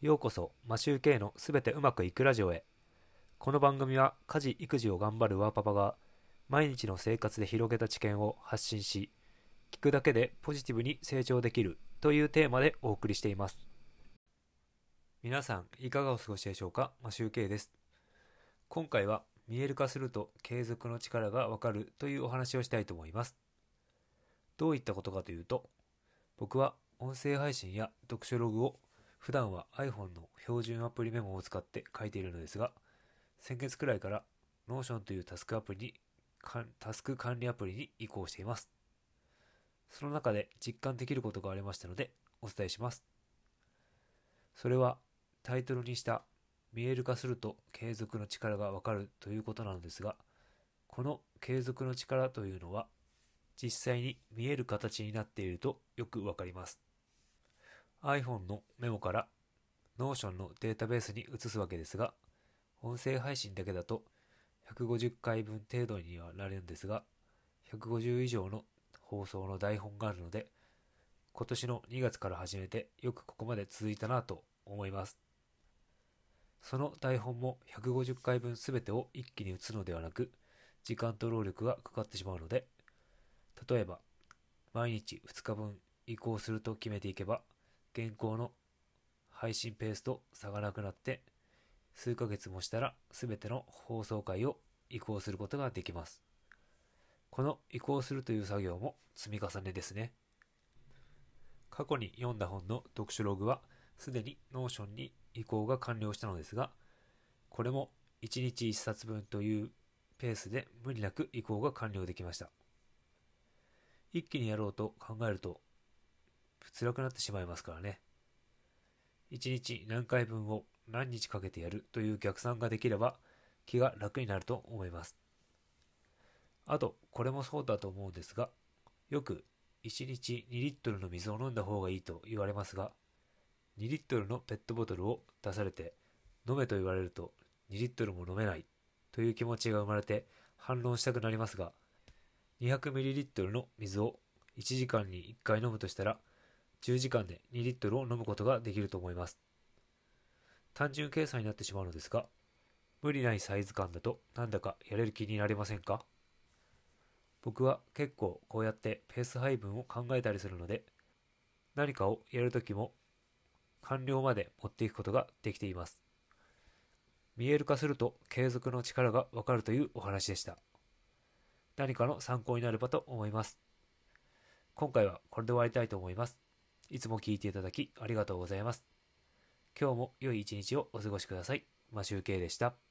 ようこそ、マシューケイのすべてうまくいくラジオへ。この番組は家事・育児を頑張るワーパパが毎日の生活で広げた知見を発信し、聞くだけでポジティブに成長できるというテーマでお送りしています。皆さん、いかがお過ごしでしょうか？マシューケイです。今回は見える化すると継続の力がわかるというお話をしたいと思います。どういったことかというと、僕は音声配信や読書ログを普段は iPhone の標準アプリメモを使って書いているのですが、先月くらいから Notion というタスクアプリに、タスク管理アプリに移行しています。その中で実感できることがありましたのでお伝えします。それはタイトルにした見える化すると継続の力がわかるということなのですが、この継続の力というのは実際に見える形になっているとよくわかります。iPhone のメモから Notion のデータベースに移すわけですが、音声配信だけだと150回分程度にはなるんですが、150以上の放送の台本があるので、今年の2月から始めてよくここまで続いたなと思います。その台本も150回分すべてを一気に打つのではなく、時間と労力がかかってしまうので、例えば、毎日2日分移行すると決めていけば、現行の配信ペースと差がなくなって、数ヶ月もしたら全ての放送回を移行することができます。この移行するという作業も積み重ねですね。過去に読んだ本の読書ログはすでに Notion に移行が完了したのですが、これも1日1冊分というペースで無理なく移行が完了できました。一気にやろうと考えると辛くなってしまいますからね。1日何回分を何日かけてやるという逆算ができれば気が楽になると思います。あと、これもそうだと思うんですが、よく1日2リットルの水を飲んだ方がいいと言われますが、2リットルのペットボトルを出されて飲めと言われると2リットルも飲めないという気持ちが生まれて反論したくなりますが、200ミリリットルの水を1時間に1回飲むとしたら10時間で2リットルを飲むことができると思います。単純計算になってしまうのですが、無理ないサイズ感だとなんだかやれる気になりませんか？僕は結構こうやってペース配分を考えたりするので、何かをやるときも完了まで持っていくことができています。見える化すると継続の力がわかるというお話でした。何かの参考になればと思います。今回はこれで終わりたいと思います。いつも聞いていただきありがとうございます。今日も良い一日をお過ごしください。マシュウケイでした。